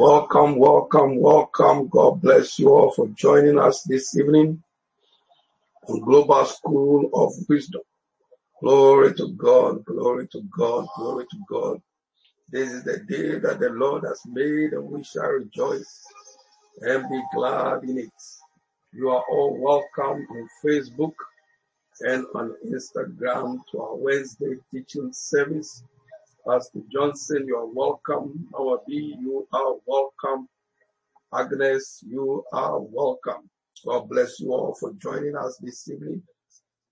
Welcome, welcome, welcome. God bless you all for joining us this evening on Global School of Wisdom. Glory to God, glory to God, glory to God. This is the day that the Lord has made and we shall rejoice and be glad in it. You are all welcome on Facebook and on Instagram to our Wednesday teaching service. Pastor Johnson, you are welcome. Our B, you are welcome. Agnes, you are welcome. God bless you all for joining us this evening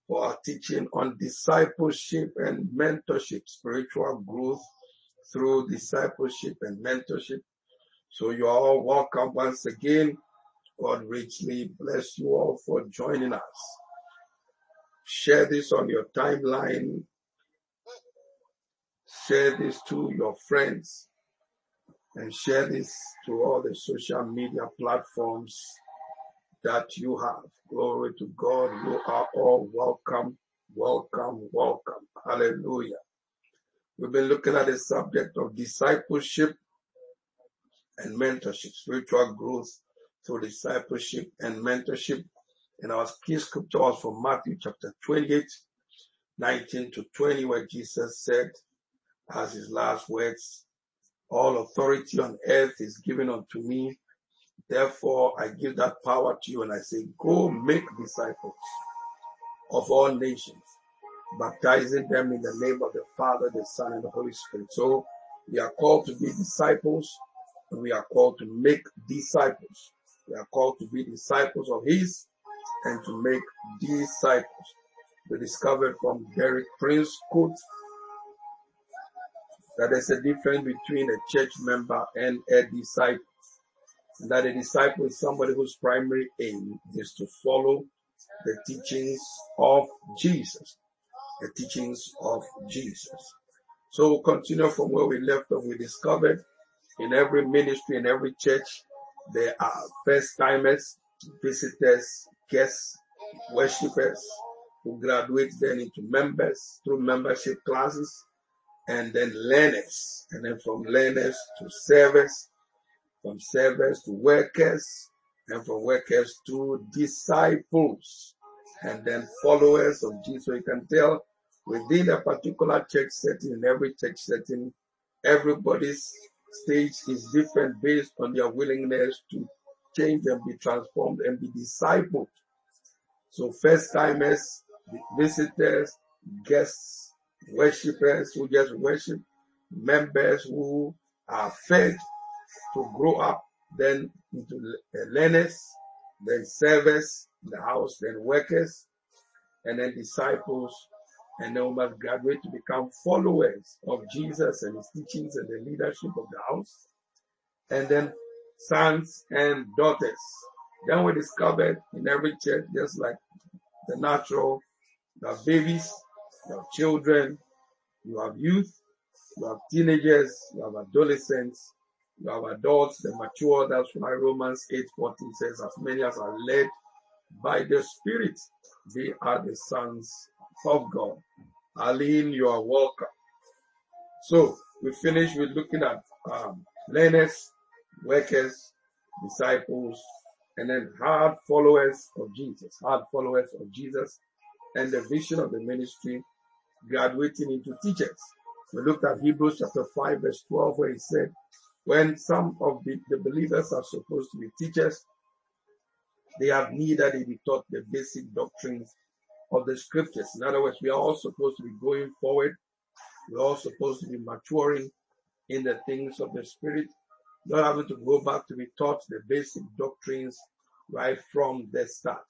for our teaching on discipleship and mentorship, spiritual growth through discipleship and mentorship. So you are all welcome once again. God richly bless you all for joining us. Share this on your timeline. Share this to your friends and share this to all the social media platforms that you have. Glory to God. You are all welcome, welcome, welcome. Hallelujah. We've been looking at the subject of discipleship and mentorship, spiritual growth through discipleship and mentorship. And our key scripture was from Matthew chapter 28, 19 to 20, where Jesus said, as his last words, all authority on earth is given unto me. Therefore, I give that power to you and I say, go make disciples of all nations, baptizing them in the name of the Father, the Son, and the Holy Spirit. So we are called to be disciples and we are called to make disciples. We are called to be disciples of His and to make disciples. We discovered from Derek Prince quote that there's a difference between a church member and a disciple. That a disciple is somebody whose primary aim is to follow the teachings of Jesus. The teachings of Jesus. So we'll continue from where we left off. We discovered in every ministry, in every church, there are first timers, visitors, guests, worshippers who graduate then into members through membership classes and then learners, and then from learners to servers, from servers to workers, and from workers to disciples, and then followers of Jesus. So you can tell within a particular church setting, in every church setting, everybody's stage is different based on their willingness to change and be transformed and be discipled. So first timers, visitors, guests, worshippers who just worship, members who are fed to grow up, then into learners, then servers in the house, then workers, and then disciples, and then we must graduate to become followers of Jesus and his teachings and the leadership of the house, and then sons and daughters. Then we discovered in every church, just like the natural, have babies, you have children, you have youth, you have teenagers, you have adolescents, you have adults, the mature. That's why Romans 8:14 says, as many as are led by the Spirit, they are the sons of God. Aline, you are welcome. So we finish with looking at um, learners, workers, disciples, and then hard followers of Jesus, hard followers of Jesus, and the vision of the ministry graduating into teachers. We looked at Hebrews chapter 5 verse 12 where he said, when some of the, the believers are supposed to be teachers, they have need that they be taught the basic doctrines of the scriptures. In other words, we are all supposed to be going forward. We're all supposed to be maturing in the things of the spirit, not having to go back to be taught the basic doctrines right from the start.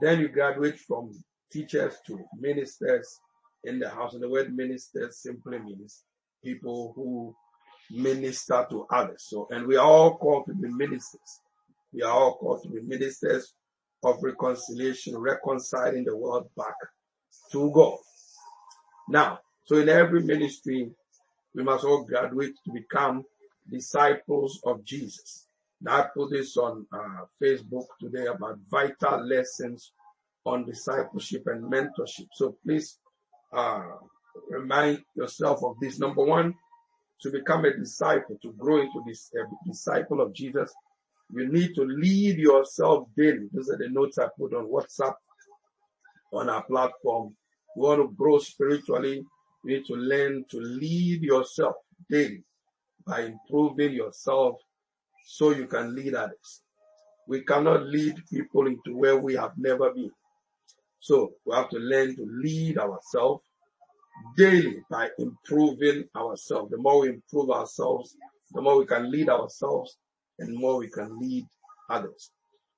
Then you graduate from teachers to ministers in the house. And the word minister simply means people who minister to others. So, and we are all called to be ministers. We are all called to be ministers of reconciliation, reconciling the world back to God. Now, so in every ministry, we must all graduate to become disciples of Jesus. Now, I put this on uh, Facebook today about vital lessons on discipleship and mentorship. So please uh, remind yourself of this. Number one, to become a disciple, to grow into this a disciple of Jesus, you need to lead yourself daily. Those are the notes I put on WhatsApp on our platform. You want to grow spiritually, you need to learn to lead yourself daily by improving yourself so you can lead others. We cannot lead people into where we have never been. So we have to learn to lead ourselves daily by improving ourselves. The more we improve ourselves, the more we can lead ourselves and more we can lead others.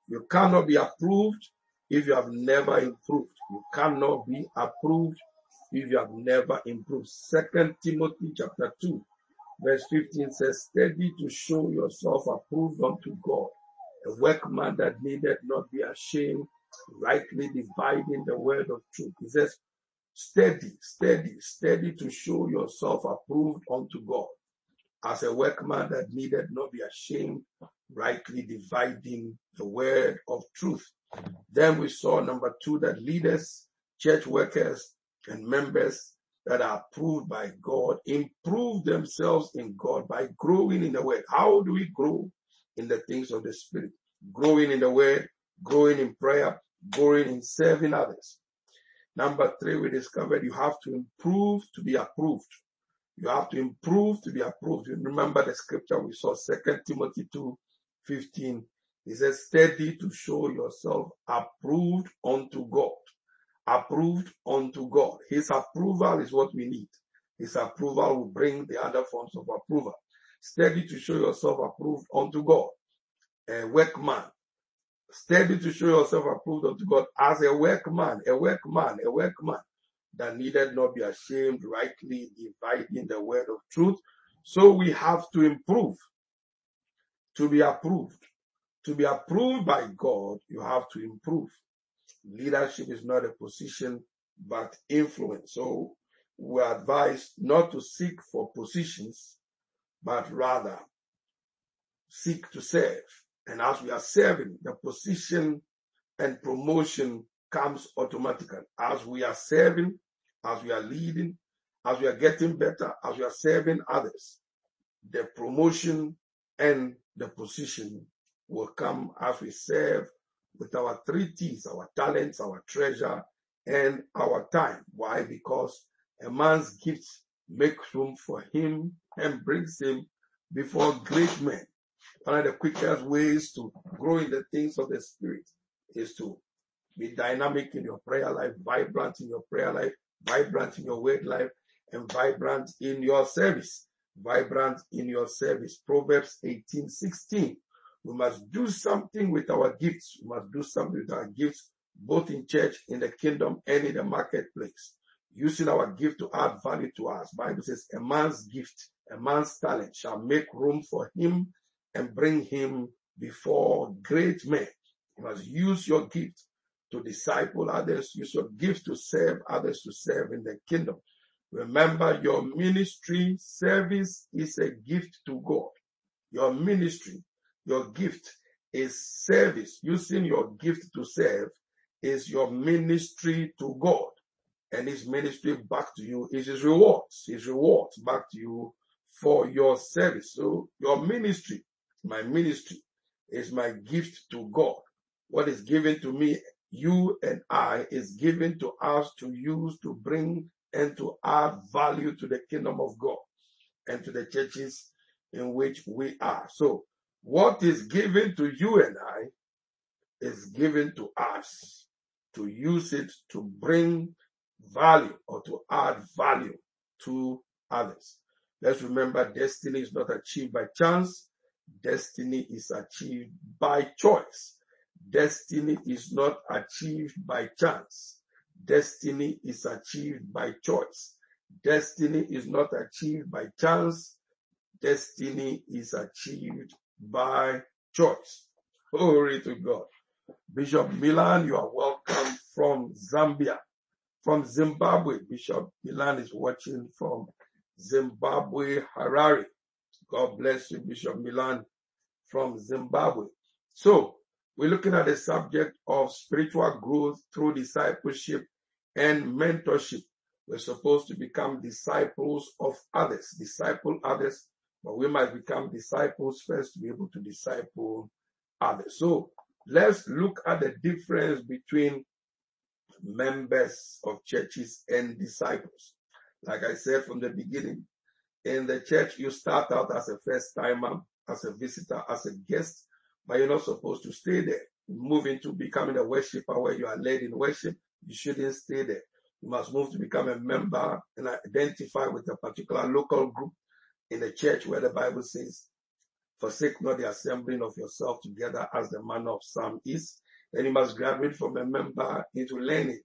You cannot be approved if you have never improved. You cannot be approved if you have never improved. Second Timothy chapter 2 verse 15 says, steady to show yourself approved unto God, a workman that needed not be ashamed, rightly dividing the word of truth. He says, steady, steady, steady to show yourself approved unto God, as a workman that needed not be ashamed, rightly dividing the word of truth. Then we saw number two that leaders, church workers, and members that are approved by God improve themselves in God by growing in the word. How do we grow in the things of the spirit? Growing in the word, growing in prayer, growing in serving others. Number three, we discovered you have to improve to be approved. You have to improve to be approved. You remember the scripture we saw, Second Timothy 2, 15. It says, steady to show yourself approved unto God approved unto God. His approval is what we need. His approval will bring the other forms of approval. Steady to show yourself approved unto God. A workman. Steady to show yourself approved unto God as a workman, a workman, a workman that needed not be ashamed, rightly dividing the word of truth. So we have to improve to be approved. To be approved by God, you have to improve leadership is not a position, but influence. So we are advised not to seek for positions, but rather seek to serve. And as we are serving, the position and promotion comes automatically. As we are serving, as we are leading, as we are getting better, as we are serving others, the promotion and the position will come as we serve with our three T's, our talents, our treasure, and our time. Why? Because a man's gifts make room for him and brings him before great men. One of the quickest ways to grow in the things of the spirit is to be dynamic in your prayer life, vibrant in your prayer life, vibrant in your word life, and vibrant in your service. Vibrant in your service. Proverbs 18, 16. We must do something with our gifts. We must do something with our gifts, both in church, in the kingdom, and in the marketplace. Using our gift to add value to us. Bible says, a man's gift, a man's talent shall make room for him and bring him before great men. You must use your gift to disciple others. Use your gift to serve others to serve in the kingdom. Remember your ministry service is a gift to God. Your ministry your gift is service. Using your gift to serve is your ministry to God. And his ministry back to you is his rewards. His rewards back to you for your service. So your ministry, my ministry, is my gift to God. What is given to me, you and I, is given to us to use to bring and to add value to the kingdom of God and to the churches in which we are. So what is given to you and I is given to us to use it to bring value or to add value to others. Let's remember destiny is not achieved by chance. Destiny is achieved by choice. Destiny is not achieved by chance. Destiny is achieved by choice. Destiny is not achieved by chance. Destiny is achieved by choice. Glory to God. Bishop Milan, you are welcome from Zambia. From Zimbabwe, Bishop Milan is watching from Zimbabwe, Harare. God bless you, Bishop Milan from Zimbabwe. So, we're looking at the subject of spiritual growth through discipleship and mentorship. We're supposed to become disciples of others, disciple others, but we might become disciples first to be able to disciple others. So let's look at the difference between members of churches and disciples. Like I said from the beginning, in the church, you start out as a first timer, as a visitor, as a guest, but you're not supposed to stay there. Move into becoming a worshiper where you are led in worship. You shouldn't stay there. You must move to become a member and identify with a particular local group in the church where the Bible says, forsake not the assembling of yourself together as the manner of some is. Then you must graduate from a member into learning.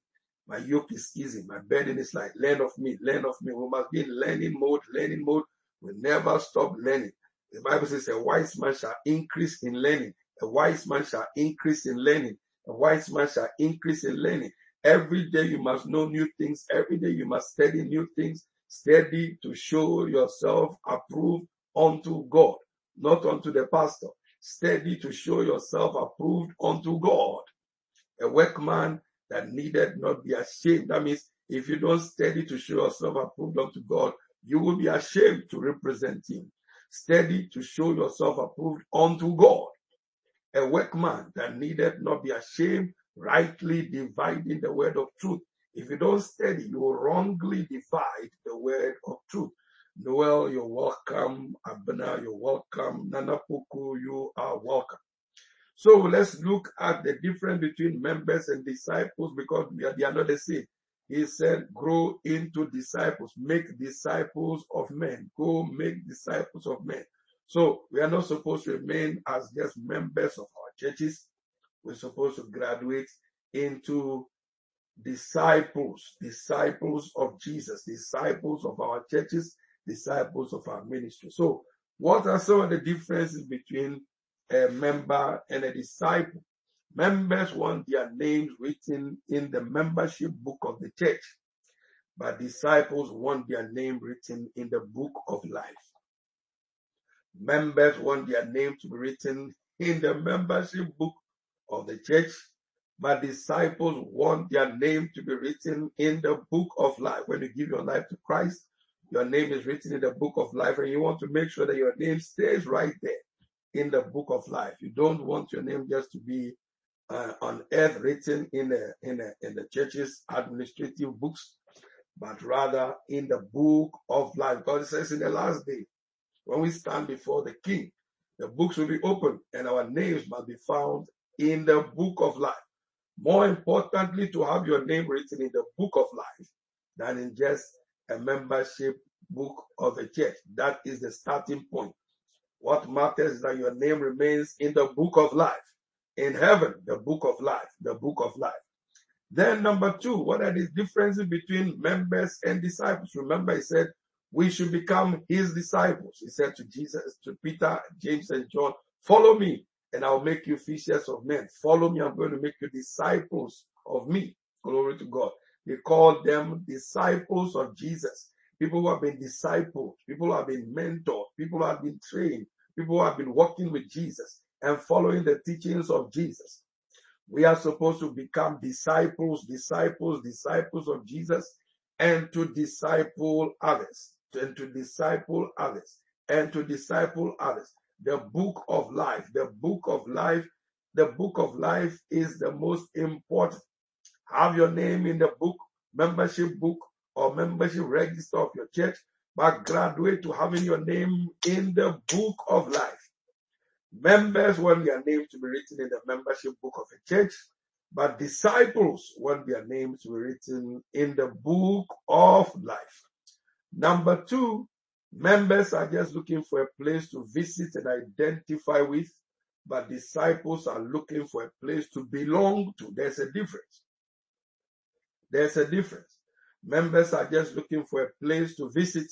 My yoke is easy. My burden is light. Learn of me. Learn of me. We must be in learning mode. Learning mode. We never stop learning. The Bible says a wise man shall increase in learning. A wise man shall increase in learning. A wise man shall increase in learning. Every day you must know new things. Every day you must study new things. Study to show yourself approved unto God, not unto the pastor. Study to show yourself approved unto God. A workman that needed not be ashamed. That means if you don't study to show yourself approved unto God, you will be ashamed to represent Him. Study to show yourself approved unto God. A workman that needed not be ashamed, rightly dividing the word of truth. If you don't study, you will wrongly divide the word of truth. Noel, you're welcome. Abner, you're welcome. Nana Puku, you are welcome. So let's look at the difference between members and disciples because they are not the same. He said, grow into disciples, make disciples of men, go make disciples of men. So we are not supposed to remain as just members of our churches. We're supposed to graduate into disciples, disciples of Jesus, disciples of our churches, disciples of our ministry. So what are some of the differences between a member and a disciple. Members want their names written in the membership book of the church, but disciples want their name written in the book of life. Members want their name to be written in the membership book of the church, but disciples want their name to be written in the book of life. When you give your life to Christ, your name is written in the book of life, and you want to make sure that your name stays right there in the book of life. You don't want your name just to be uh, on earth written in the in the in the church's administrative books, but rather in the book of life. God says in the last day, when we stand before the King, the books will be opened and our names must be found in the book of life. More importantly, to have your name written in the book of life than in just a membership book of a church. That is the starting point. What matters is that your name remains in the book of life. In heaven, the book of life, the book of life. Then number two, what are the differences between members and disciples? Remember, he said, we should become his disciples. He said to Jesus, to Peter, James, and John, follow me and I'll make you fishers of men. Follow me. I'm going to make you disciples of me. Glory to God. He called them disciples of Jesus. People who have been discipled, people who have been mentored, people who have been trained, people who have been walking with Jesus and following the teachings of Jesus. We are supposed to become disciples, disciples, disciples of Jesus and to disciple others, and to disciple others, and to disciple others. The book of life, the book of life, the book of life is the most important. Have your name in the book, membership book, or membership register of your church, but graduate to having your name in the book of life. Members want their names to be written in the membership book of a church, but disciples want their names to be written in the book of life. Number two, members are just looking for a place to visit and identify with, but disciples are looking for a place to belong to. There's a difference. There's a difference. Members are just looking for a place to visit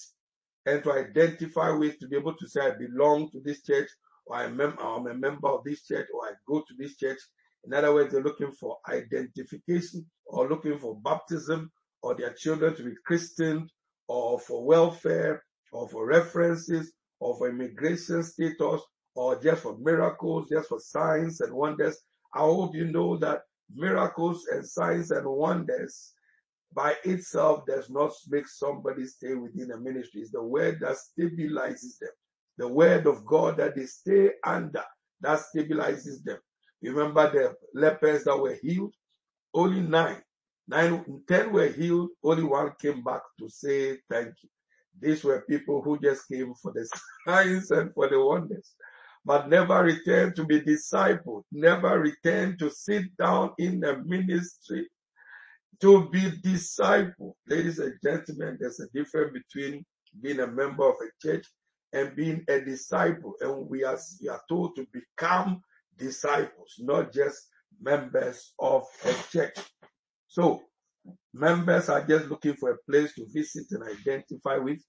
and to identify with, to be able to say, I belong to this church, or I'm, I'm a member of this church, or I go to this church. In other words, they're looking for identification, or looking for baptism, or their children to be Christian, or for welfare, or for references, or for immigration status, or just for miracles, just for signs and wonders. I hope you know that miracles and signs and wonders by itself does not make somebody stay within a ministry. It's the word that stabilizes them. The word of God that they stay under that stabilizes them. Remember the lepers that were healed? Only nine. Nine, ten were healed. Only one came back to say thank you. These were people who just came for the signs and for the wonders, but never returned to be discipled, never returned to sit down in the ministry to be disciple, Ladies and gentlemen, there's a difference between being a member of a church and being a disciple. And we are, we are told to become disciples, not just members of a church. So members are just looking for a place to visit and identify with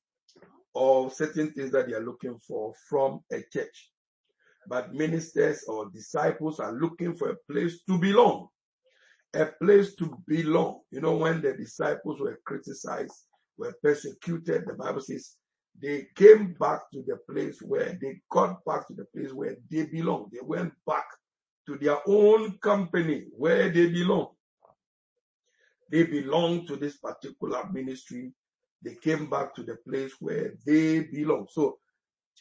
or certain things that they are looking for from a church. But ministers or disciples are looking for a place to belong. A place to belong. You know, when the disciples were criticized, were persecuted, the Bible says they came back to the place where they got back to the place where they belong. They went back to their own company where they belong. They belong to this particular ministry. They came back to the place where they belong. So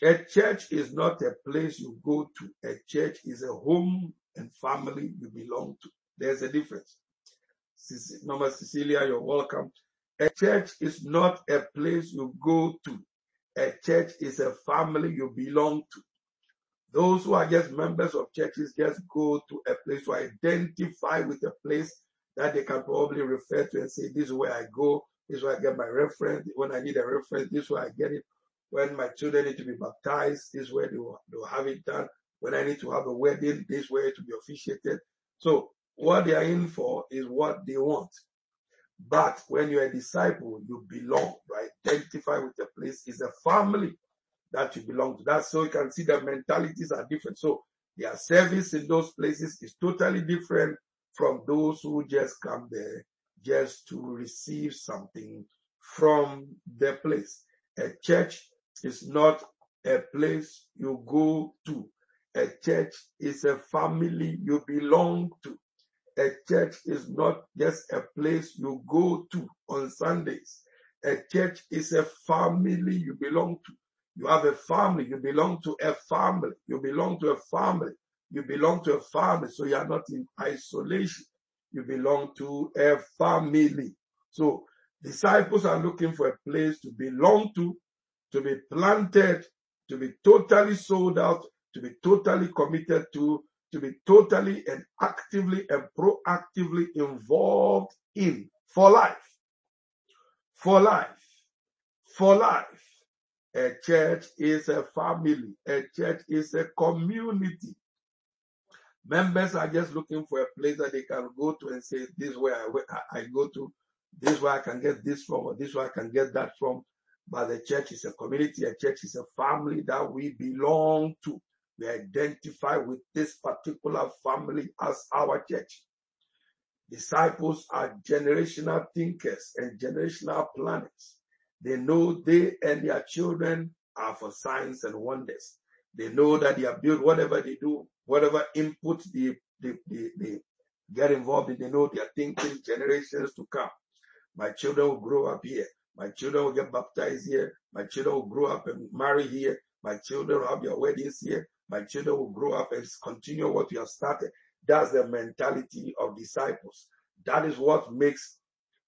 a church is not a place you go to. A church is a home and family you belong to. There's a difference. Mama Cecilia, you're welcome. A church is not a place you go to. A church is a family you belong to. Those who are just members of churches just go to a place to identify with a place that they can probably refer to and say, This is where I go, this is where I get my reference. When I need a reference, this is where I get it. When my children need to be baptized, this is where they will, they will have it done. When I need to have a wedding, this is where to be officiated. So what they are in for is what they want. But when you're a disciple, you belong, right? Identify with the place. It's a family that you belong to. That's so you can see the mentalities are different. So their service in those places is totally different from those who just come there just to receive something from the place. A church is not a place you go to. A church is a family you belong to. A church is not just a place you go to on Sundays. A church is a family you belong to. You have a family. You belong to a family. You belong to a family. You belong to a family. So you are not in isolation. You belong to a family. So disciples are looking for a place to belong to, to be planted, to be totally sold out, to be totally committed to, to be totally and actively and proactively involved in for life. For life. For life. A church is a family. A church is a community. Members are just looking for a place that they can go to and say, this is where I, I go to, this is where I can get this from, or this is where I can get that from. But the church is a community, a church is a family that we belong to we identify with this particular family as our church. Disciples are generational thinkers and generational planners. They know they and their children are for signs and wonders. They know that they are built, whatever they do, whatever input they, they, they, they get involved in, they know they are thinking generations to come. My children will grow up here. My children will get baptized here. My children will grow up and marry here. My children will have their weddings here. My children will grow up and continue what you have started. That's the mentality of disciples. That is what makes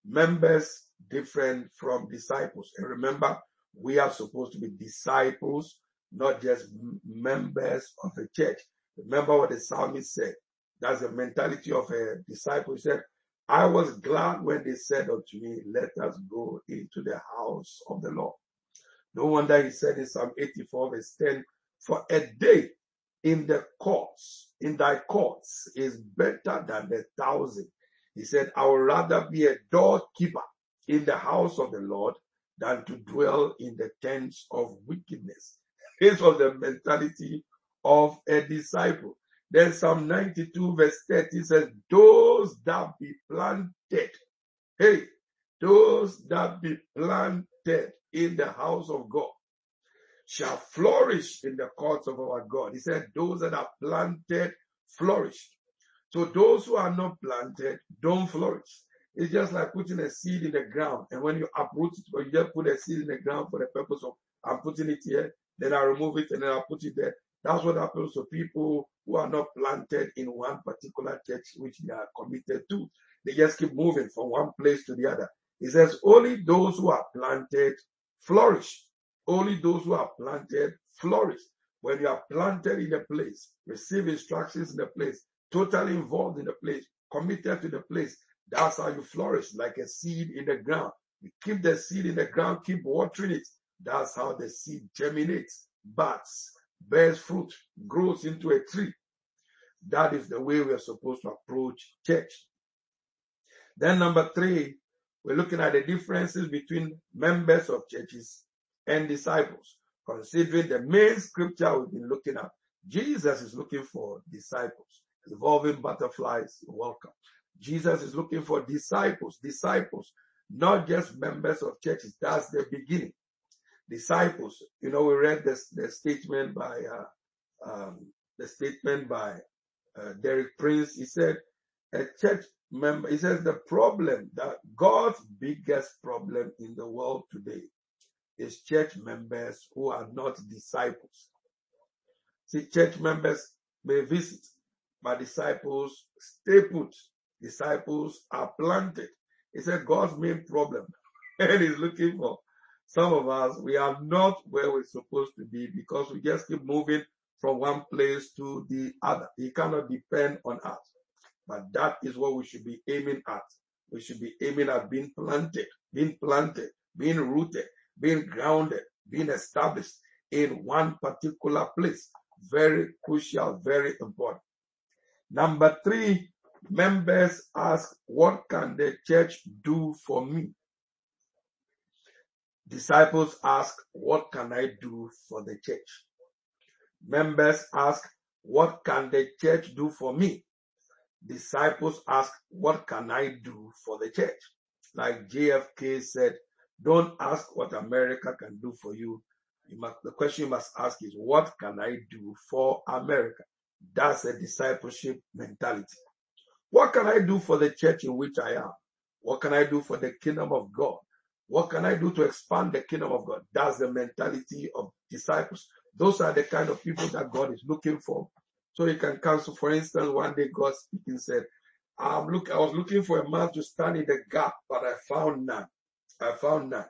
members different from disciples. And remember, we are supposed to be disciples, not just members of a church. Remember what the psalmist said. That's the mentality of a disciple. He said, I was glad when they said unto me, let us go into the house of the Lord. No wonder he said in Psalm 84 verse 10, for a day in the courts, in thy courts is better than a thousand. He said, I would rather be a doorkeeper in the house of the Lord than to dwell in the tents of wickedness. This was the mentality of a disciple. Then Psalm 92 verse 30 says, those that be planted, hey, those that be planted in the house of God shall flourish in the courts of our God. He said, those that are planted flourish. So those who are not planted don't flourish. It's just like putting a seed in the ground. And when you uproot it, or you just put a seed in the ground for the purpose of, I'm putting it here, then I remove it and then I put it there. That's what happens to people who are not planted in one particular church which they are committed to. They just keep moving from one place to the other. He says, only those who are planted flourish. Only those who are planted flourish. When you are planted in a place, receive instructions in the place, totally involved in the place, committed to the place, that's how you flourish, like a seed in the ground. You keep the seed in the ground, keep watering it. That's how the seed germinates, buds, bears fruit, grows into a tree. That is the way we are supposed to approach church. Then number three, we're looking at the differences between members of churches and disciples. Considering the main scripture we've been looking at, Jesus is looking for disciples. Evolving butterflies, welcome. Jesus is looking for disciples, disciples, not just members of churches. That's the beginning. Disciples. You know, we read this the statement by uh, um, the statement by uh, Derek Prince. He said, "A church member." He says the problem that God's biggest problem in the world today is church members who are not disciples. See, church members may visit, but disciples stay put disciples are planted. He said God's main problem and he's looking for some of us, we are not where we're supposed to be because we just keep moving from one place to the other. He cannot depend on us. But that is what we should be aiming at. We should be aiming at being planted, being planted, being rooted, being grounded, being established in one particular place. Very crucial, very important. Number three, Members ask, what can the church do for me? Disciples ask, what can I do for the church? Members ask, what can the church do for me? Disciples ask, what can I do for the church? Like JFK said, don't ask what America can do for you. you must, the question you must ask is, what can I do for America? That's a discipleship mentality. What can I do for the church in which I am? What can I do for the kingdom of God? What can I do to expand the kingdom of God? That's the mentality of disciples. Those are the kind of people that God is looking for. So you can cancel. For instance, one day God speaking said, I'm look, I was looking for a man to stand in the gap, but I found none. I found none.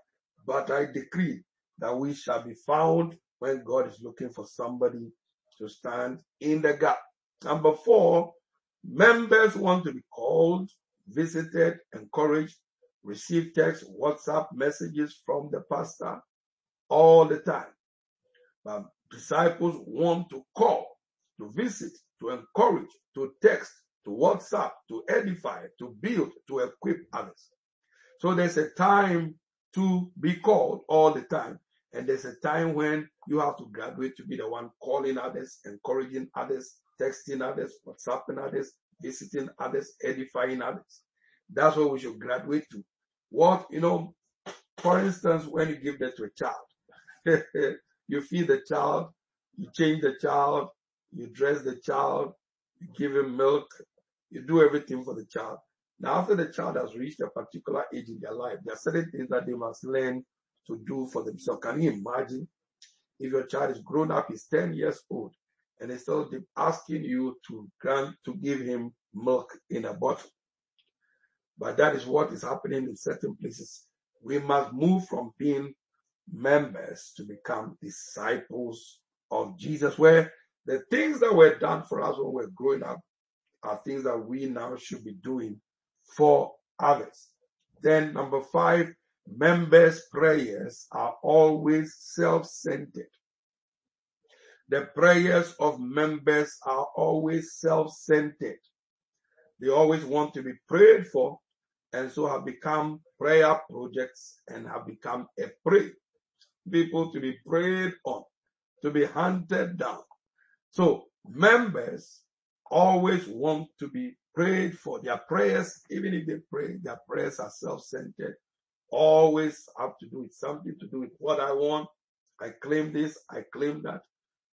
But I decree that we shall be found when God is looking for somebody to stand in the gap. Number four, Members want to be called, visited, encouraged, receive text, WhatsApp messages from the pastor all the time. But disciples want to call, to visit, to encourage, to text, to WhatsApp, to edify, to build, to equip others. So there's a time to be called all the time. And there's a time when you have to graduate to be the one calling others, encouraging others, texting others, WhatsApping others, visiting others, edifying others. That's what we should graduate to. What, you know, for instance, when you give birth to a child, you feed the child, you change the child, you dress the child, you give him milk, you do everything for the child. Now, after the child has reached a particular age in their life, there are certain things that they must learn to do for themselves. Can you imagine if your child is grown up, he's 10 years old, and instead of asking you to grant to give him milk in a bottle. But that is what is happening in certain places. We must move from being members to become disciples of Jesus, where the things that were done for us when we were growing up are things that we now should be doing for others. Then number five, members' prayers are always self-centered. The prayers of members are always self-centered. They always want to be prayed for and so have become prayer projects and have become a prey. People to be prayed on, to be hunted down. So members always want to be prayed for. Their prayers, even if they pray, their prayers are self-centered, always have to do with something to do with what I want. I claim this, I claim that.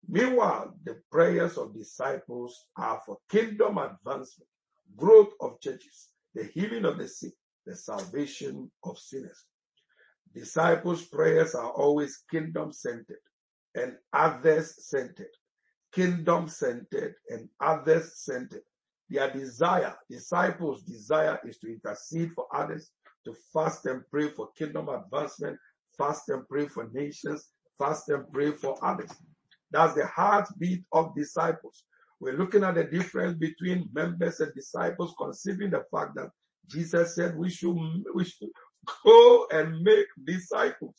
Meanwhile, the prayers of disciples are for kingdom advancement, growth of churches, the healing of the sick, the salvation of sinners. Disciples' prayers are always kingdom centered and others centered. Kingdom centered and others centered. Their desire, disciples' desire is to intercede for others, to fast and pray for kingdom advancement, fast and pray for nations, fast and pray for others. That's the heartbeat of disciples. We're looking at the difference between members and disciples, considering the fact that Jesus said we should, we should go and make disciples.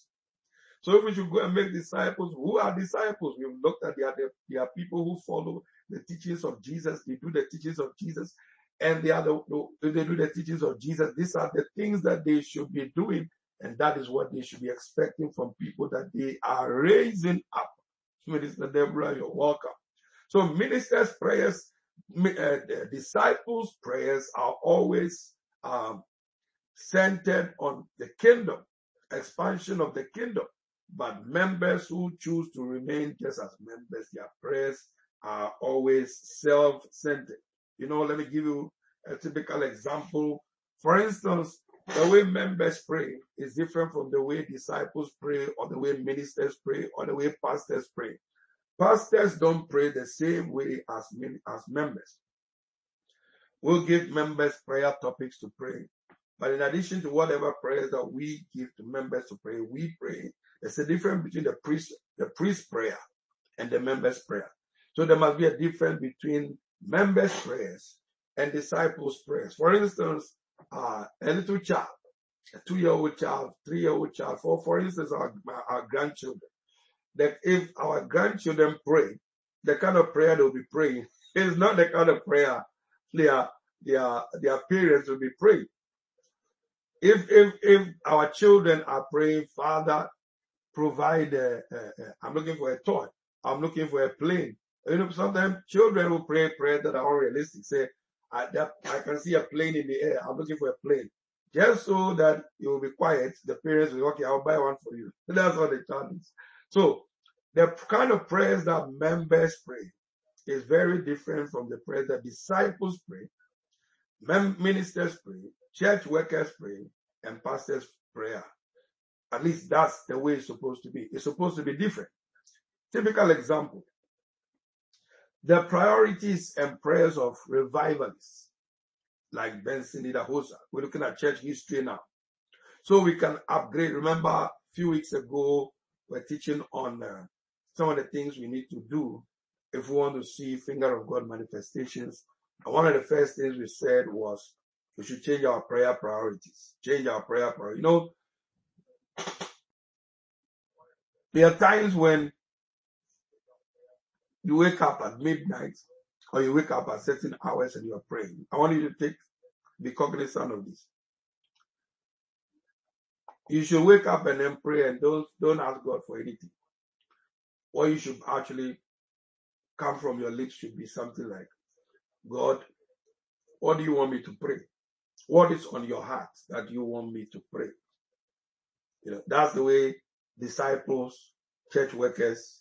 So if we should go and make disciples, who are disciples? We've looked at are, the, they are people who follow the teachings of Jesus. They do the teachings of Jesus and they are the, they do the teachings of Jesus. These are the things that they should be doing. And that is what they should be expecting from people that they are raising up. Minister Deborah, you're welcome. So ministers' prayers, uh, disciples' prayers are always um, centered on the kingdom, expansion of the kingdom. But members who choose to remain just as members, their prayers are always self-centered. You know, let me give you a typical example. For instance, the way members pray is different from the way disciples pray or the way ministers pray or the way pastors pray. Pastors don't pray the same way as, as members. We'll give members prayer topics to pray. But in addition to whatever prayers that we give to members to pray, we pray. There's a difference between the priest, the priest prayer and the members prayer. So there must be a difference between members prayers and disciples prayers. For instance, uh, a little child, a two-year-old child, three-year-old child, for, for instance, our, our grandchildren, that if our grandchildren pray, the kind of prayer they'll be praying is not the kind of prayer their, their, their parents will be praying. If, if, if our children are praying, Father, provide, I'm looking for a toy. I'm looking for a plane. You know, sometimes children will pray prayers that are unrealistic. Say, I, that, I can see a plane in the air. I'm looking for a plane. Just so that you will be quiet, the parents will, okay, I'll buy one for you. That's what the child is. So, the kind of prayers that members pray is very different from the prayers that disciples pray, ministers pray, church workers pray, and pastors prayer. At least that's the way it's supposed to be. It's supposed to be different. Typical example. The priorities and prayers of revivalists like Benson Idahosa. We're looking at church history now. So we can upgrade. Remember a few weeks ago, we're teaching on uh, some of the things we need to do if we want to see finger of God manifestations. And one of the first things we said was we should change our prayer priorities. Change our prayer priorities. You know, there are times when you wake up at midnight or you wake up at certain hours and you are praying. I want you to take be cognizant of this. You should wake up and then pray and don't don't ask God for anything. What you should actually come from your lips should be something like, God, what do you want me to pray? What is on your heart that you want me to pray? You know, that's the way disciples, church workers,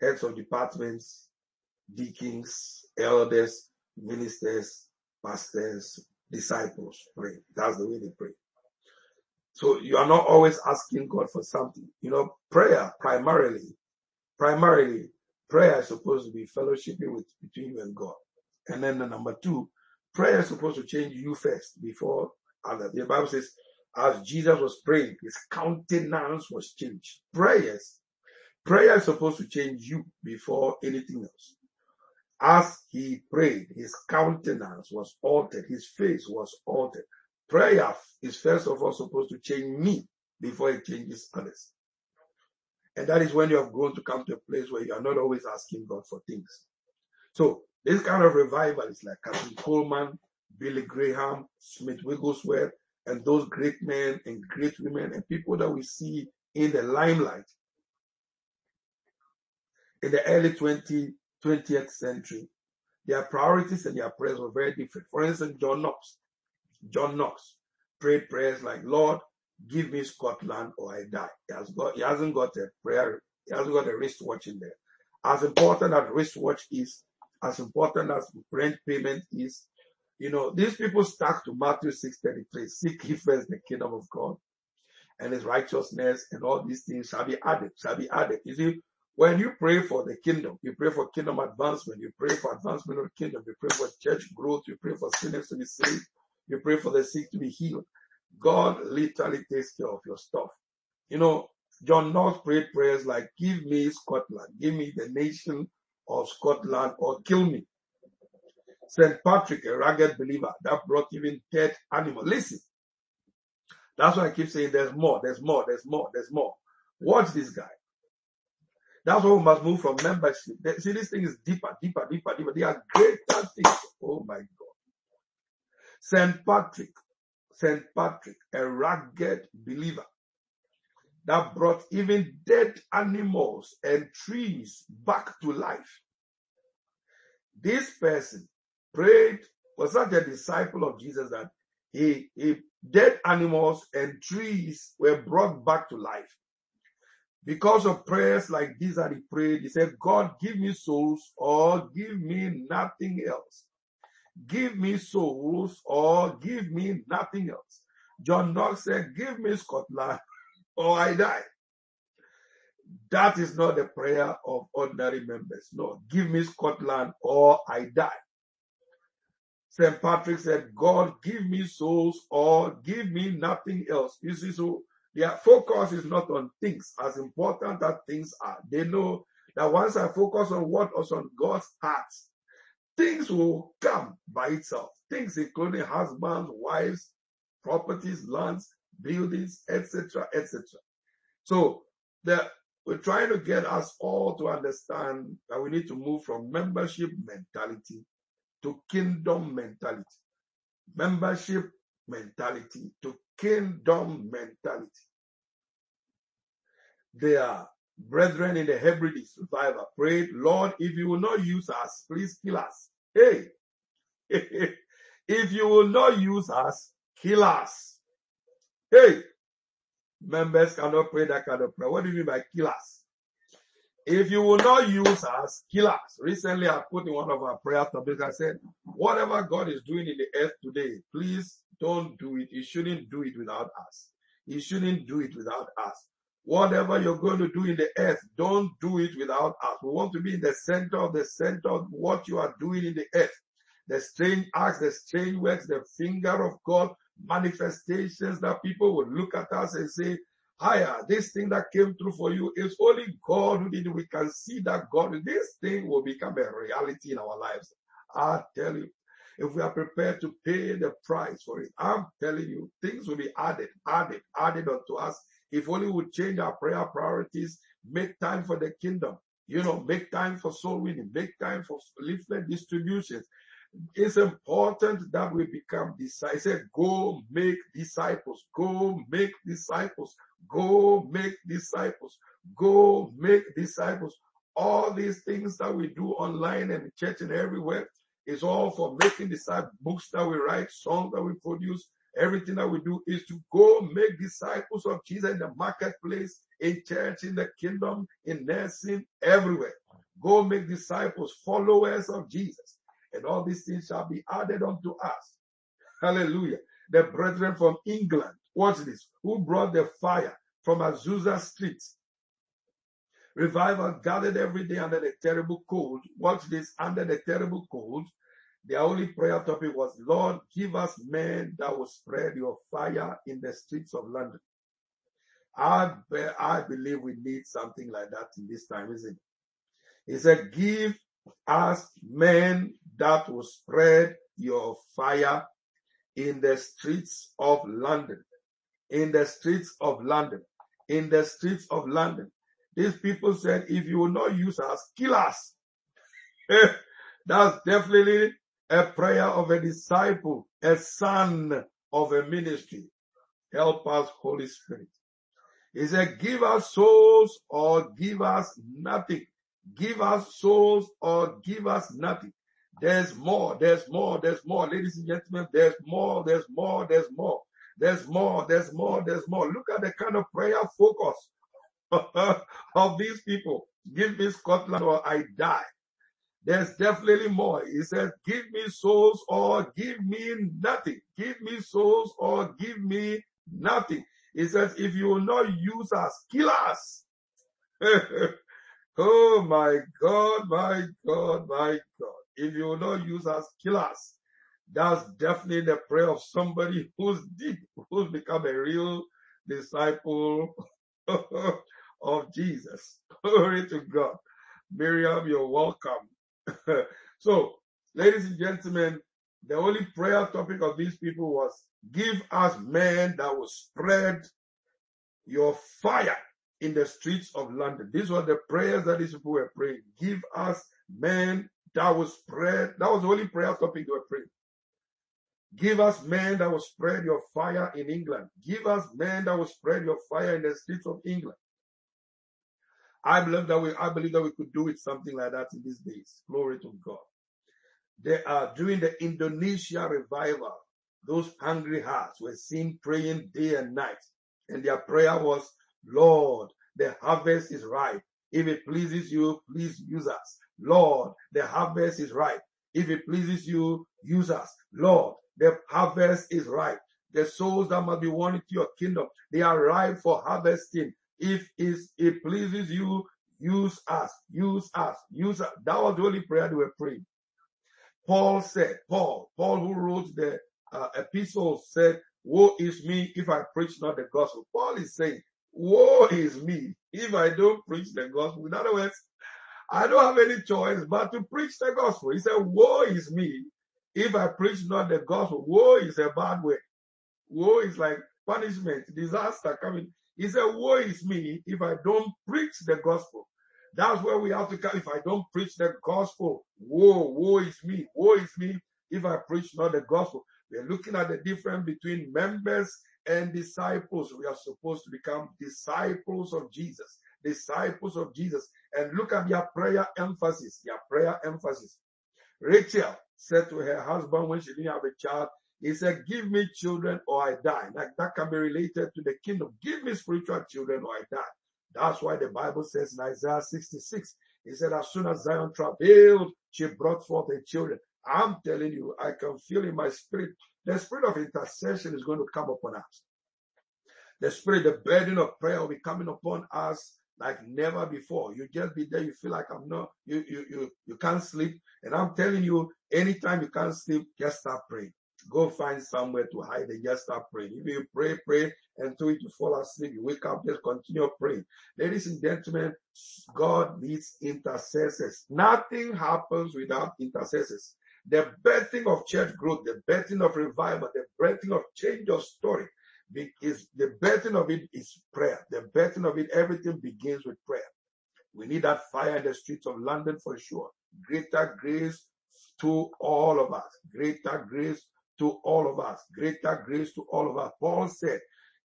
heads of departments, deacons, elders, ministers, pastors, disciples pray. That's the way they pray. So you are not always asking God for something. You know, prayer primarily, primarily, prayer is supposed to be fellowshipping with between you and God. And then the number two, prayer is supposed to change you first before others. The Bible says, as Jesus was praying, his countenance was changed. Prayers Prayer is supposed to change you before anything else. As he prayed, his countenance was altered, his face was altered. Prayer is first of all supposed to change me before it changes others. And that is when you have grown to come to a place where you are not always asking God for things. So this kind of revival is like Kathryn Kuhlman, Billy Graham, Smith Wigglesworth, and those great men and great women and people that we see in the limelight in the early 20, 20th century, their priorities and their prayers were very different. For instance, John Knox. John Knox prayed prayers like, Lord, give me Scotland or I die. He, has got, he hasn't got a prayer, he hasn't got a wristwatch in there. As important as wristwatch is, as important as rent payment is, You know, these people stuck to Matthew 6:33. Seek ye first the kingdom of God and his righteousness, and all these things shall be added, shall be added. You see, when you pray for the kingdom, you pray for kingdom advancement, you pray for advancement of the kingdom, you pray for church growth, you pray for sinners to be saved, you pray for the sick to be healed. God literally takes care of your stuff. You know, John Knox prayed prayers like, give me Scotland, give me the nation of Scotland or kill me. St. Patrick, a rugged believer that brought even dead animals. Listen, that's why I keep saying there's more, there's more, there's more, there's more. Watch this guy. That's why we must move from membership. See, this thing is deeper, deeper, deeper, deeper. They are greater things. Oh my God. St. Patrick, St. Patrick, a rugged believer that brought even dead animals and trees back to life. This person prayed, was such a disciple of Jesus that he, he dead animals and trees were brought back to life. Because of prayers like these that he prayed, he said, God, give me souls or give me nothing else. Give me souls or give me nothing else. John Knox said, give me Scotland or I die. That is not the prayer of ordinary members. No, give me Scotland or I die. St. Patrick said, God, give me souls or give me nothing else. You see, so their focus is not on things as important as things are. They know that once I focus on what was on God's heart, things will come by itself. Things including husbands, wives, properties, lands, buildings, etc., etc. So the, we're trying to get us all to understand that we need to move from membership mentality to kingdom mentality. Membership mentality to kingdom mentality. Their brethren in the Hebrides revival prayed, Lord, if you will not use us, please kill us. Hey, if you will not use us, kill us. Hey, members cannot pray that kind of prayer. What do you mean by kill us? If you will not use us, kill us. Recently, I put in one of our prayer topics, I said, whatever God is doing in the earth today, please don't do it. You shouldn't do it without us. You shouldn't do it without us. Whatever you're going to do in the earth, don't do it without us. We want to be in the center of the center of what you are doing in the earth. The strange acts, the strange works, the finger of God, manifestations that people will look at us and say, higher. This thing that came through for you is only God who did it. We can see that God, this thing will become a reality in our lives. I tell you, if we are prepared to pay the price for it, I'm telling you, things will be added, added, added unto us. If only we change our prayer priorities, make time for the kingdom, you know, make time for soul winning, make time for leaflet distributions, it's important that we become disciples. Go make disciples, go make disciples, go make disciples, go make disciples. All these things that we do online and church and everywhere is all for making disciples. Books that we write, songs that we produce, everything that we do is to go make disciples of Jesus in the marketplace, in church, in the kingdom, in nursing, everywhere. Go make disciples, followers of Jesus and all these things shall be added unto us. Hallelujah. The brethren from England, watch this, who brought the fire from Azusa Street. Revival gathered every day under the terrible cold. Watch this, under the terrible cold. The only prayer topic was, Lord, give us men that will spread your fire in the streets of London. I, I believe we need something like that in this time, isn't it? He said, give us men that will spread your fire in the streets of London. In the streets of London. In the streets of London. These people said, if you will not use us, kill us. That's definitely a prayer of a disciple, a son of a ministry. Help us, Holy Spirit. He said, give us souls or give us nothing give us souls or give us nothing. There's more, there's more, there's more. Ladies and gentlemen, there's more, there's more, there's more. There's more, there's more, there's more. Look at the kind of prayer focus of these people. Give me Scotland or I die. There's definitely more. He says, give me souls or give me nothing. Give me souls or give me nothing. He says, if you will not use us, kill us. oh my God, my God, my God. If you will not use us, kill us. That's definitely the prayer of somebody who's deep, who's become a real disciple of Jesus. Glory to God. Miriam, you're welcome. so, ladies and gentlemen, the only prayer topic of these people was give us men that will spread your fire in the streets of London. These were the prayers that these people were praying. Give us men that will spread. That was the only prayer topic they were praying. Give us men that will spread your fire in England. Give us men that will spread your fire in the streets of England. I believe that we, I believe that we could do it something like that in these days. Glory to God. They are during the Indonesia revival. Those hungry hearts were seen praying day and night. And their prayer was, Lord, the harvest is ripe. If it pleases you, please use us. Lord, the harvest is ripe. If it pleases you, use us. Lord, the harvest is ripe. The souls that must be won into your kingdom, they are ripe for harvesting. If it pleases you, use us, use us, use us. That was the only prayer they were praying. Paul said, Paul, Paul who wrote the uh, epistle said, woe is me if I preach not the gospel. Paul is saying, woe is me if I don't preach the gospel. In other words, I don't have any choice but to preach the gospel. He said, woe is me if I preach not the gospel. Woe is a bad word. Woe is like punishment, disaster coming. He said, woe is me if I don't preach the gospel. That's where we have to come. If I don't preach the gospel, woe, woe is me. Woe is me if I preach not the gospel. We're looking at the difference between members and disciples. We are supposed to become disciples of Jesus, disciples of Jesus. And look at their prayer emphasis, their prayer emphasis. Rachel said to her husband when she didn't have a child, he said, Give me children or I die. Like that can be related to the kingdom. Give me spiritual children or I die. That's why the Bible says in Isaiah 66, he said, As soon as Zion travailed, she brought forth her children. I'm telling you, I can feel in my spirit, the spirit of intercession is going to come upon us. The spirit, the burden of prayer will be coming upon us like never before. You just be there, you feel like I'm not, you, you, you, you can't sleep. And I'm telling you, anytime you can't sleep, just start praying. Go find somewhere to hide and just start praying. If you pray, pray until you fall asleep, you wake up, just continue praying. Ladies and gentlemen, God needs intercessors. Nothing happens without intercessors. The birthing of church growth, the birthing of revival, the birthing of change of story, is the birthing of it is prayer. The birthing of it, everything begins with prayer. We need that fire in the streets of London for sure. Greater grace to all of us. Greater grace to all of us. Greater grace to all of us. Paul said,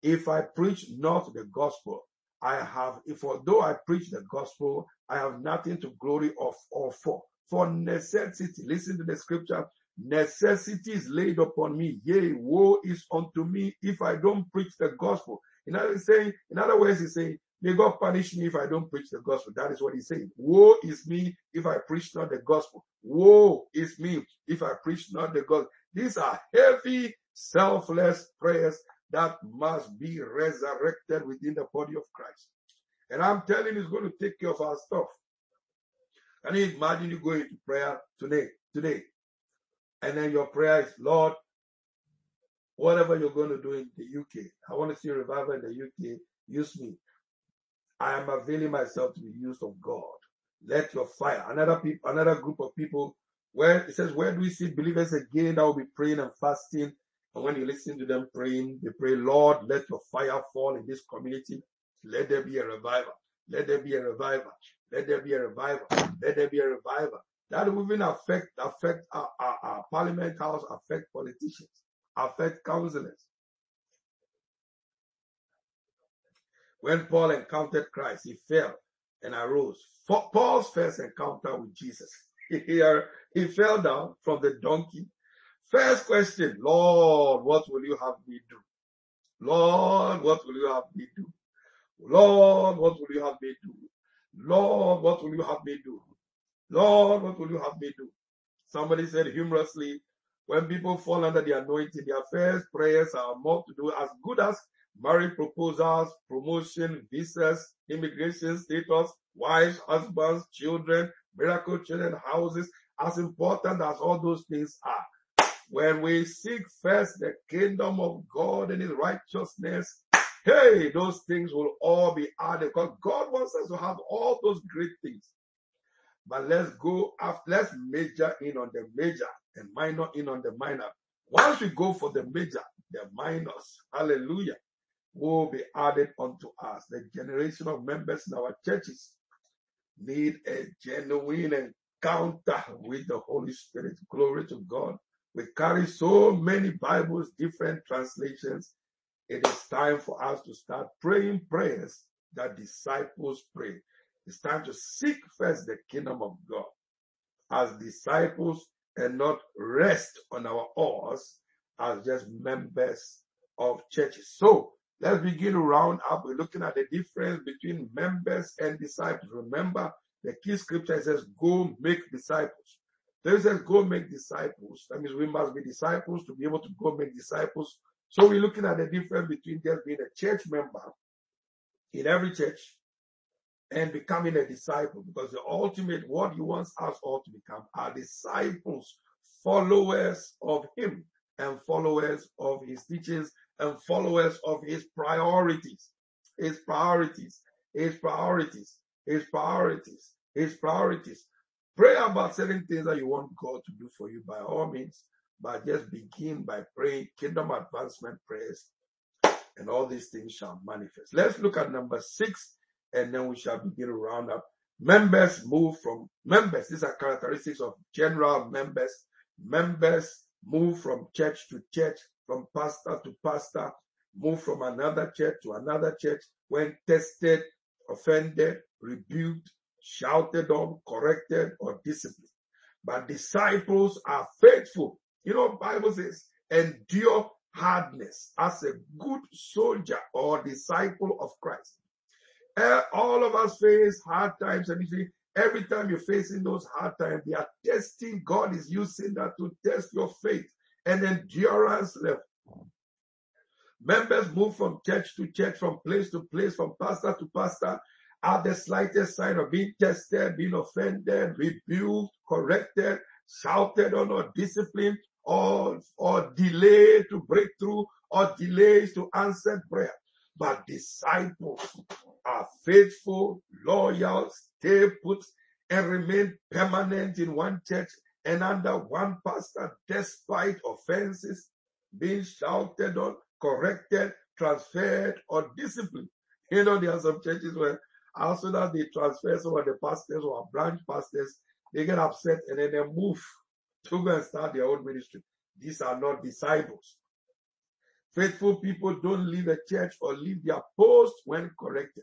if I preach not the gospel, I have, if although I preach the gospel, I have nothing to glory of or for. For necessity, listen to the scripture, necessity is laid upon me. Yea, woe is unto me if I don't preach the gospel. In other, saying, in other words, he's saying, May God punish me if I don't preach the gospel. That is what he's saying. Woe is me if I preach not the gospel. Woe is me if I preach not the gospel. These are heavy, selfless prayers that must be resurrected within the body of Christ. And I'm telling you, it's going to take care of our stuff. Can you imagine you going to prayer today, today, and then your prayer is, Lord, whatever you're going to do in the UK, I want to see revival in the UK. Use me. I am availing myself to be used of God. Let your fire. Another people, another group of people where it says, where do we see believers again that will be praying and fasting? And when you listen to them praying, they pray, Lord, let your fire fall in this community. Let there be a revival. Let there be a revival. Let there be a revival. Let there be a revival. That will even affect affect our, our, our parliament house, affect politicians, affect councillors. When Paul encountered Christ, he fell and arose. Paul's first encounter with Jesus. He, uh, he fell down from the donkey. First question, Lord, what will you have me do? Lord, what will you have me do? Lord, what will you have me do? Lord, what will you have me do? Lord, what will you have me do? Somebody said humorously, when people fall under the anointing, their first prayers are more to do as good as marriage proposals, promotion, visas, immigration status, wives, husbands, children, miracle children, houses, as important as all those things are. When we seek first the kingdom of God and his righteousness, hey, those things will all be added because God wants us to have all those great things. But let's go after, let's major in on the major and minor in on the minor. Once we go for the major, the minors, hallelujah, will be added unto us. The generation of members in our churches need a genuine encounter with the Holy Spirit. Glory to God. We carry so many Bibles, different translations. It is time for us to start praying prayers that disciples pray. It's time to seek first the kingdom of God as disciples and not rest on our oars as just members of churches. So let's begin to round up. We're looking at the difference between members and disciples. Remember, the key scripture says, go make disciples. Then it says, go make disciples. That means we must be disciples to be able to go make disciples. So we're looking at the difference between just being a church member in every church and becoming a disciple because the ultimate what he wants us all to become are disciples, followers of him and followers of his teachings and followers of his priorities, his priorities, his priorities, his priorities, his priorities. Pray about certain things that you want God to do for you by all means, but just begin by praying kingdom advancement prayers and all these things shall manifest. Let's look at number six and then we shall begin to round up. Members move from members. These are characteristics of general members. Members move from church to church, from pastor to pastor, move from another church to another church when tested, offended, rebuked, shouted on, corrected, or disciplined. But disciples are faithful. You know, Bible says, endure hardness as a good soldier or disciple of Christ. Uh, all of us face hard times, and you see, every time you're facing those hard times, they are testing. God is using that to test your faith and endurance level. Members move from church to church, from place to place, from pastor to pastor, at the slightest sign of being tested, being offended, rebuked, corrected, shouted on, or disciplined, or, or delay to breakthrough, or delays to answered prayer. But disciples are faithful, loyal, stay put, and remain permanent in one church and under one pastor despite offenses, being shouted on, corrected, transferred, or disciplined. You know, there are some churches where as soon as they transfer some of the pastors or branch pastors, they get upset and then they move to go and start their own ministry. These are not disciples. Faithful people don't leave a church or leave their post when corrected.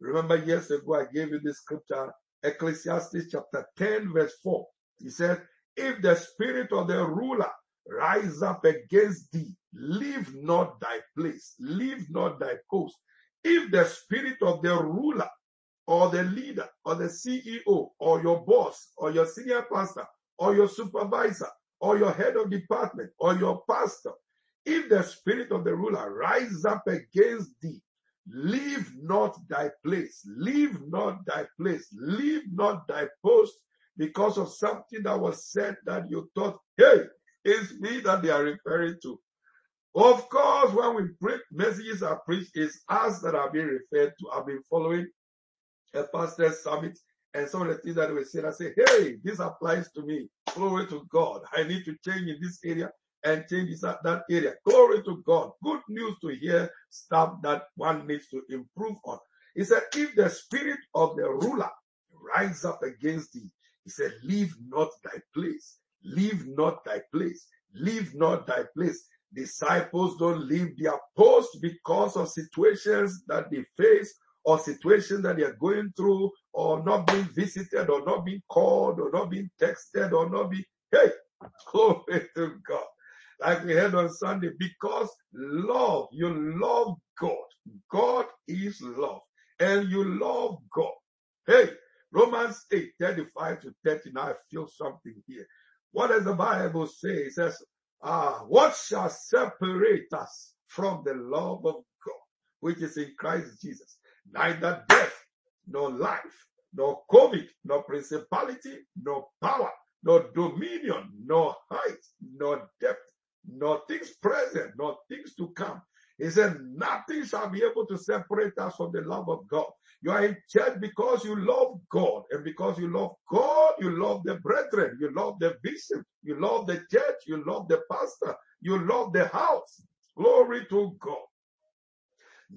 Remember years ago I gave you this scripture, Ecclesiastes chapter 10 verse 4. He said, if the spirit of the ruler rise up against thee, leave not thy place, leave not thy post. If the spirit of the ruler or the leader or the CEO or your boss or your senior pastor or your supervisor or your head of department or your pastor, if the spirit of the ruler rise up against thee, leave not thy place, leave not thy place, leave not thy post because of something that was said that you thought, hey, it's me that they are referring to. Of course, when we preach, messages are preached, it's us that are being referred to. I've been following a pastor's summit and some of the things that we say, I say, hey, this applies to me. Glory to God. I need to change in this area and change that area. Glory to God. Good news to hear stuff that one needs to improve on. He said, if the spirit of the ruler rise up against thee, he said, leave not thy place. Leave not thy place. Leave not thy place. Disciples don't leave their post because of situations that they face or situations that they are going through or not being visited or not being called or not being texted or not being, hey, glory to God. Like we heard on Sunday, because love, you love God. God is love and you love God. Hey, Romans 8 35 to 39, I feel something here. What does the Bible say? It says, ah, what shall separate us from the love of God, which is in Christ Jesus? Neither death, nor life, nor COVID, nor principality, nor power, nor dominion, nor height, nor depth, nor things present, nor things to come. He said, nothing shall be able to separate us from the love of God. You are in church because you love God. And because you love God, you love the brethren, you love the bishop, you love the church, you love the pastor, you love the house. Glory to God.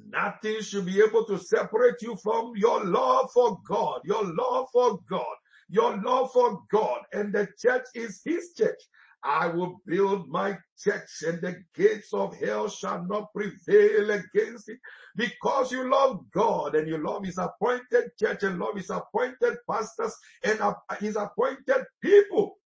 Nothing should be able to separate you from your love for God, your love for God, your love for God. And the church is his church. I will build my church and the gates of hell shall not prevail against it because you love God and you love his appointed church and love his appointed pastors and his appointed people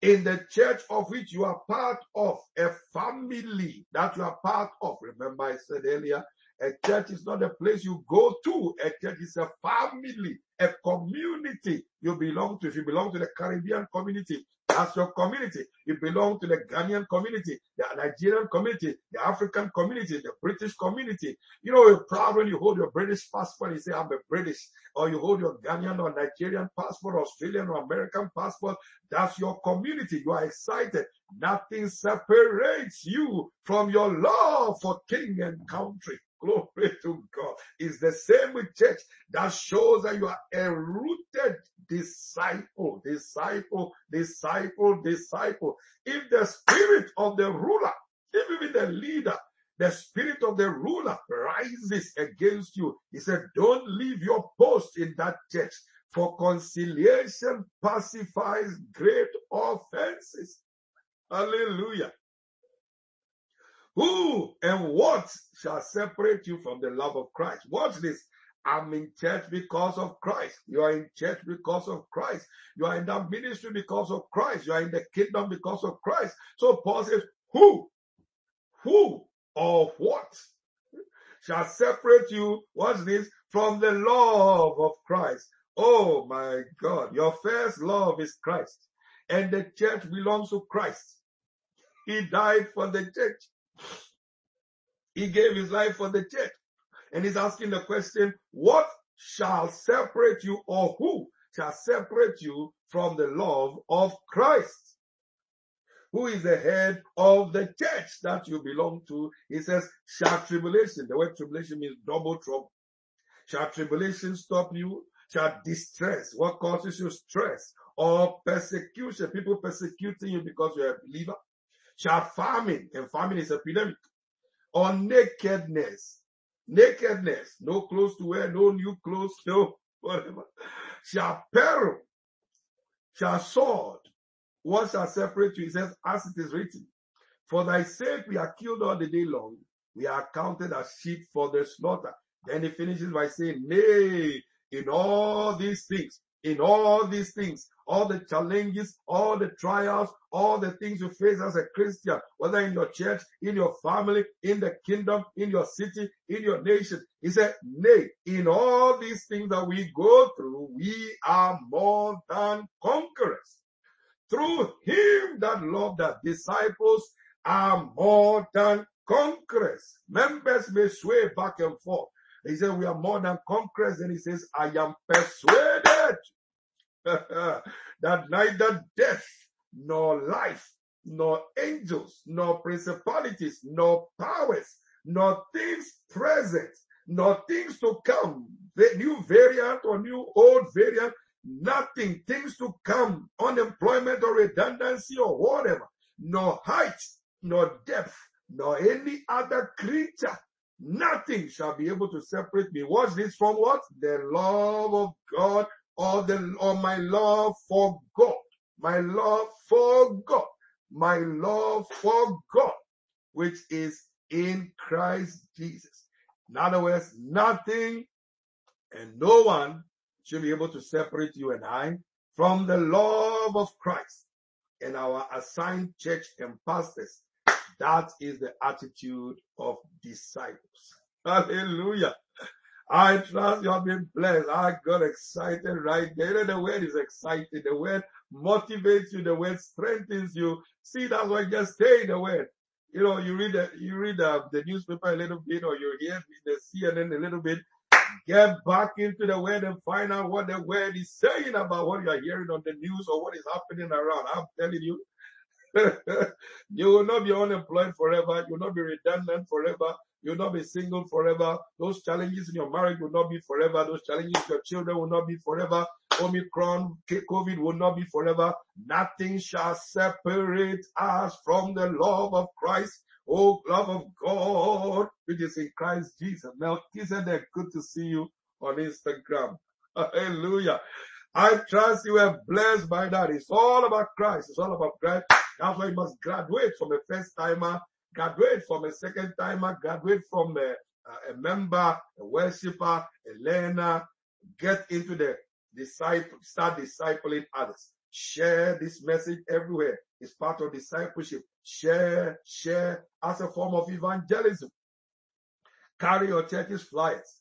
in the church of which you are part of, a family that you are part of. Remember I said earlier, a church is not a place you go to. A church is a family, a community you belong to. If you belong to the Caribbean community, that's your community. You belong to the Ghanaian community, the Nigerian community, the African community, the British community. You know, you're proud when you hold your British passport you say, I'm a British. Or you hold your Ghanaian or Nigerian passport, Australian or American passport. That's your community. You are excited. Nothing separates you from your love for king and country. Glory to God. It's the same with church that shows that you are a rooted disciple, disciple, disciple, disciple. If the spirit of the ruler, even with the leader, the spirit of the ruler rises against you, he said, don't leave your post in that church for conciliation pacifies great offenses. Hallelujah. Who and what shall separate you from the love of Christ? Watch this. I'm in church because of Christ. You are in church because of Christ. You are in that ministry because of Christ. You are in the kingdom because of Christ. So Paul says, who, who or what shall separate you, what's this, from the love of Christ? Oh my God, your first love is Christ and the church belongs to Christ. He died for the church. He gave his life for the church. And he's asking the question, what shall separate you or who shall separate you from the love of Christ? Who is the head of the church that you belong to? He says, shall tribulation, the word tribulation means double trouble. Shall tribulation stop you? Shall distress, what causes you stress or persecution, people persecuting you because you're a believer? Shall famine, and famine is epidemic, or nakedness, nakedness, no clothes to wear, no new clothes, no whatever, shall peril, shall sword. What shall separate you? He says, as it is written, for thy sake we are killed all the day long. We are counted as sheep for the slaughter. Then he finishes by saying, nay, in all these things, in all these things, all the challenges, all the trials, all the things you face as a Christian, whether in your church, in your family, in the kingdom, in your city, in your nation. He said, nay, in all these things that we go through, we are more than conquerors. Through him that loved us, disciples are more than conquerors. Members may sway back and forth. He said, we are more than conquerors. And he says, I am persuaded that neither death, nor life, nor angels, nor principalities, nor powers, nor things present, nor things to come, the new variant or new old variant, nothing, things to come, unemployment or redundancy or whatever, nor height, nor depth, nor any other creature Nothing shall be able to separate me. What's this from what? The love of God or the or my love for God. My love for God. My love for God, which is in Christ Jesus. In other words, nothing and no one should be able to separate you and I from the love of Christ and our assigned church and pastors. That is the attitude of disciples. Hallelujah. I trust you have been blessed. Ah, I got excited right there. Know, the word is exciting. The word motivates you. The word strengthens you. See, that's why just stay in the word. You know, you read the, you read the, the newspaper a little bit or you hear the CNN a little bit. Get back into the word and find out what the word is saying about what you are hearing on the news or what is happening around. I'm telling you, you will not be unemployed forever. You will not be redundant forever. You will not be single forever. Those challenges in your marriage will not be forever. Those challenges your children will not be forever. Omicron, COVID will not be forever. Nothing shall separate us from the love of Christ. Oh, love of God, which is in Christ Jesus. Now, they're good to see you on Instagram. Hallelujah. I trust you are blessed by that. It's all about Christ. It's all about Christ. That's why you must graduate from a first timer, graduate from a second timer, graduate from a, a member, a worshiper, a learner, get into the disciple, start discipling others. Share this message everywhere. It's part of discipleship. Share, share as a form of evangelism. Carry your church's flyers.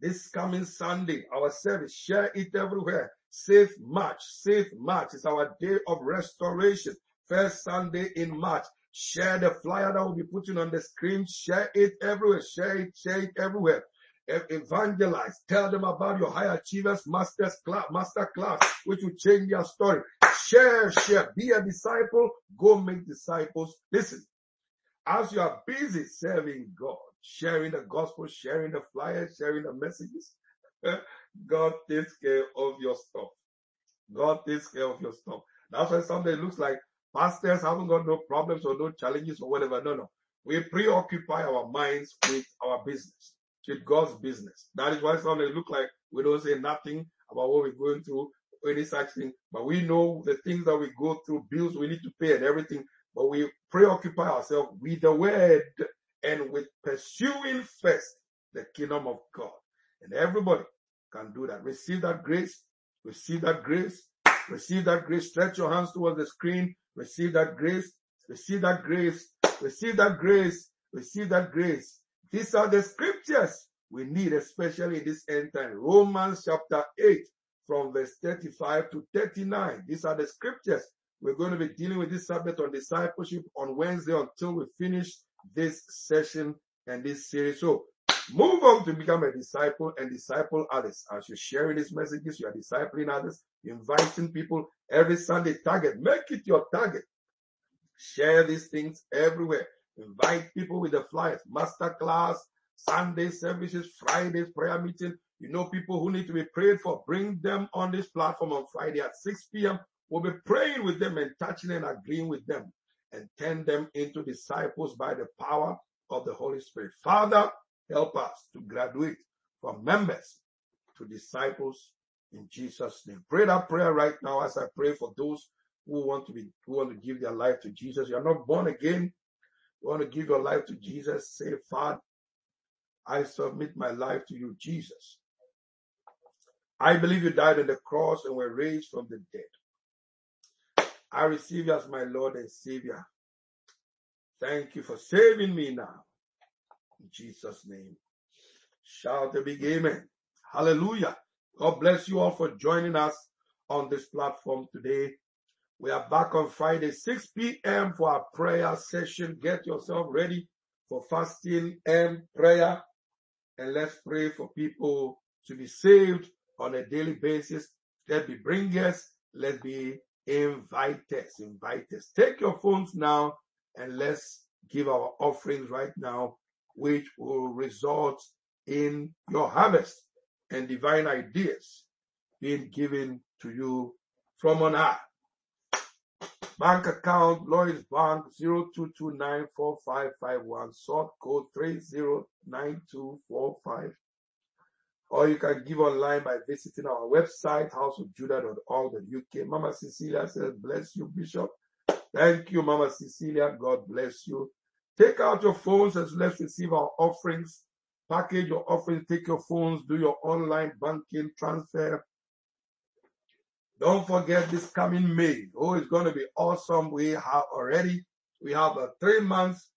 This coming Sunday, our service, share it everywhere. Safe March, safe March is our day of restoration. First Sunday in March. Share the flyer that will be putting on the screen. Share it everywhere. Share it, share it everywhere. Evangelize. Tell them about your high achievers master's class, master class, which will change your story. Share, share. Be a disciple. Go make disciples. Listen, as you are busy serving God, sharing the gospel, sharing the flyers, sharing the messages, God takes care of your stuff. God takes care of your stuff. That's why someday it looks like pastors haven't got no problems or no challenges or whatever. No, no. We preoccupy our minds with our business, with God's business. That is why sometimes look like we don't say nothing about what we're going through, any such thing. But we know the things that we go through, bills we need to pay and everything. But we preoccupy ourselves with the word and with pursuing first the kingdom of God. And everybody can do that. Receive that grace. Receive that grace. Receive that grace. Stretch your hands towards the screen. Receive that grace. Receive that grace. Receive that grace. Receive that grace. These are the scriptures we need, especially in this end time. Romans chapter 8 from verse 35 to 39. These are the scriptures. We're going to be dealing with this subject on discipleship on Wednesday until we finish this session and this series. So move on to become a disciple and disciple others. As you're sharing these messages, you are discipling others, inviting people every Sunday target. Make it your target. Share these things everywhere. Invite people with the flyers, master class, Sunday services, Fridays, prayer meeting. You know people who need to be prayed for. Bring them on this platform on Friday at 6 p.m. We'll be praying with them and touching and agreeing with them and turn them into disciples by the power of the Holy Spirit. Father, help us to graduate from members to disciples in Jesus' name. Pray that prayer right now as I pray for those who want to be who want to give their life to Jesus. You are not born again. You want to give your life to Jesus. Say, Father, I submit my life to you, Jesus. I believe you died on the cross and were raised from the dead. I receive you as my Lord and Savior. Thank you for saving me now. In Jesus' name. Shout a big amen. Hallelujah. God bless you all for joining us on this platform today. We are back on Friday, 6 p.m. for our prayer session. Get yourself ready for fasting and prayer. And let's pray for people to be saved on a daily basis. Let's be bringers. Let's be inviters. Inviters. Take your phones now and let's give our offerings right now, which will result in your harvest and divine ideas being given to you from on high. Bank account, Lloyds Bank, 02294551, sort code 309245. Or you can give online by visiting our website, houseofjudah.org.uk. Mama Cecilia says, bless you, Bishop. Thank you, Mama Cecilia. God bless you. Take out your phones and let's receive our offerings. Package your offerings, take your phones, do your online banking transfer. Don't forget this coming May. Oh, it's going to be awesome. We have already, we have a three months,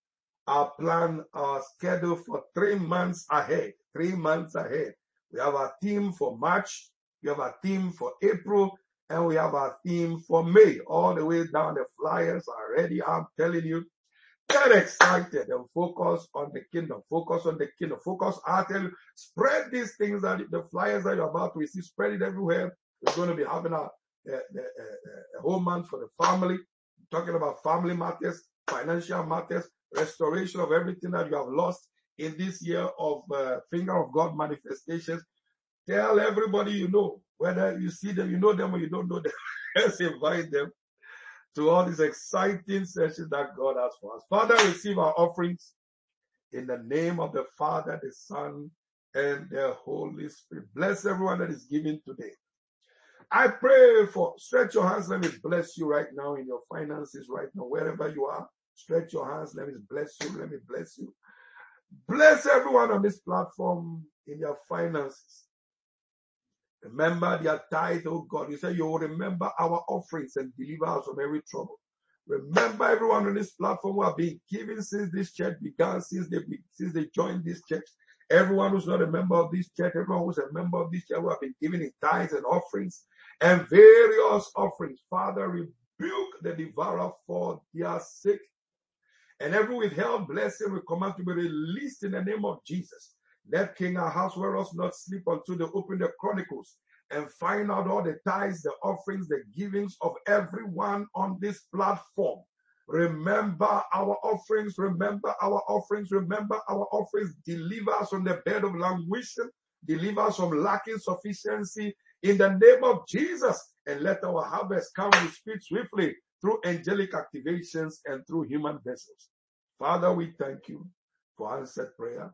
our plan, our schedule for three months ahead, three months ahead. We have a theme for March. We have a theme for April and we have a theme for May. All the way down the flyers are ready. I'm telling you, get excited and focus on the kingdom. Focus on the kingdom. Focus. Tell you, spread these things that the flyers that you're about to receive, spread it everywhere. We're going to be having a, a, a, a whole month for the family, talking about family matters, financial matters, restoration of everything that you have lost in this year of uh, finger of God manifestations. Tell everybody you know, whether you see them, you know them, or you don't know them. Let's invite them to all these exciting sessions that God has for us. Father, receive our offerings in the name of the Father, the Son, and the Holy Spirit. Bless everyone that is giving today. I pray for stretch your hands. Let me bless you right now in your finances, right now, wherever you are. Stretch your hands. Let me bless you. Let me bless you. Bless everyone on this platform in their finances. Remember their tithe, oh God. You say you will remember our offerings and deliver us from every trouble. Remember everyone on this platform who have been giving since this church began, since they since they joined this church. Everyone who's not a member of this church, everyone who's a member of this church who have been giving in tithes and offerings and various offerings. Father, rebuke the devourer for their sake. And every withheld blessing we command to be released in the name of Jesus. Let King Ahasuerus not sleep until they open the chronicles and find out all the tithes, the offerings, the givings of everyone on this platform. Remember our offerings, remember our offerings, remember our offerings. Deliver us from the bed of languishing, deliver us from lacking sufficiency in the name of Jesus. And let our harvest come with speed swiftly through angelic activations and through human vessels. Father, we thank you for answered prayer.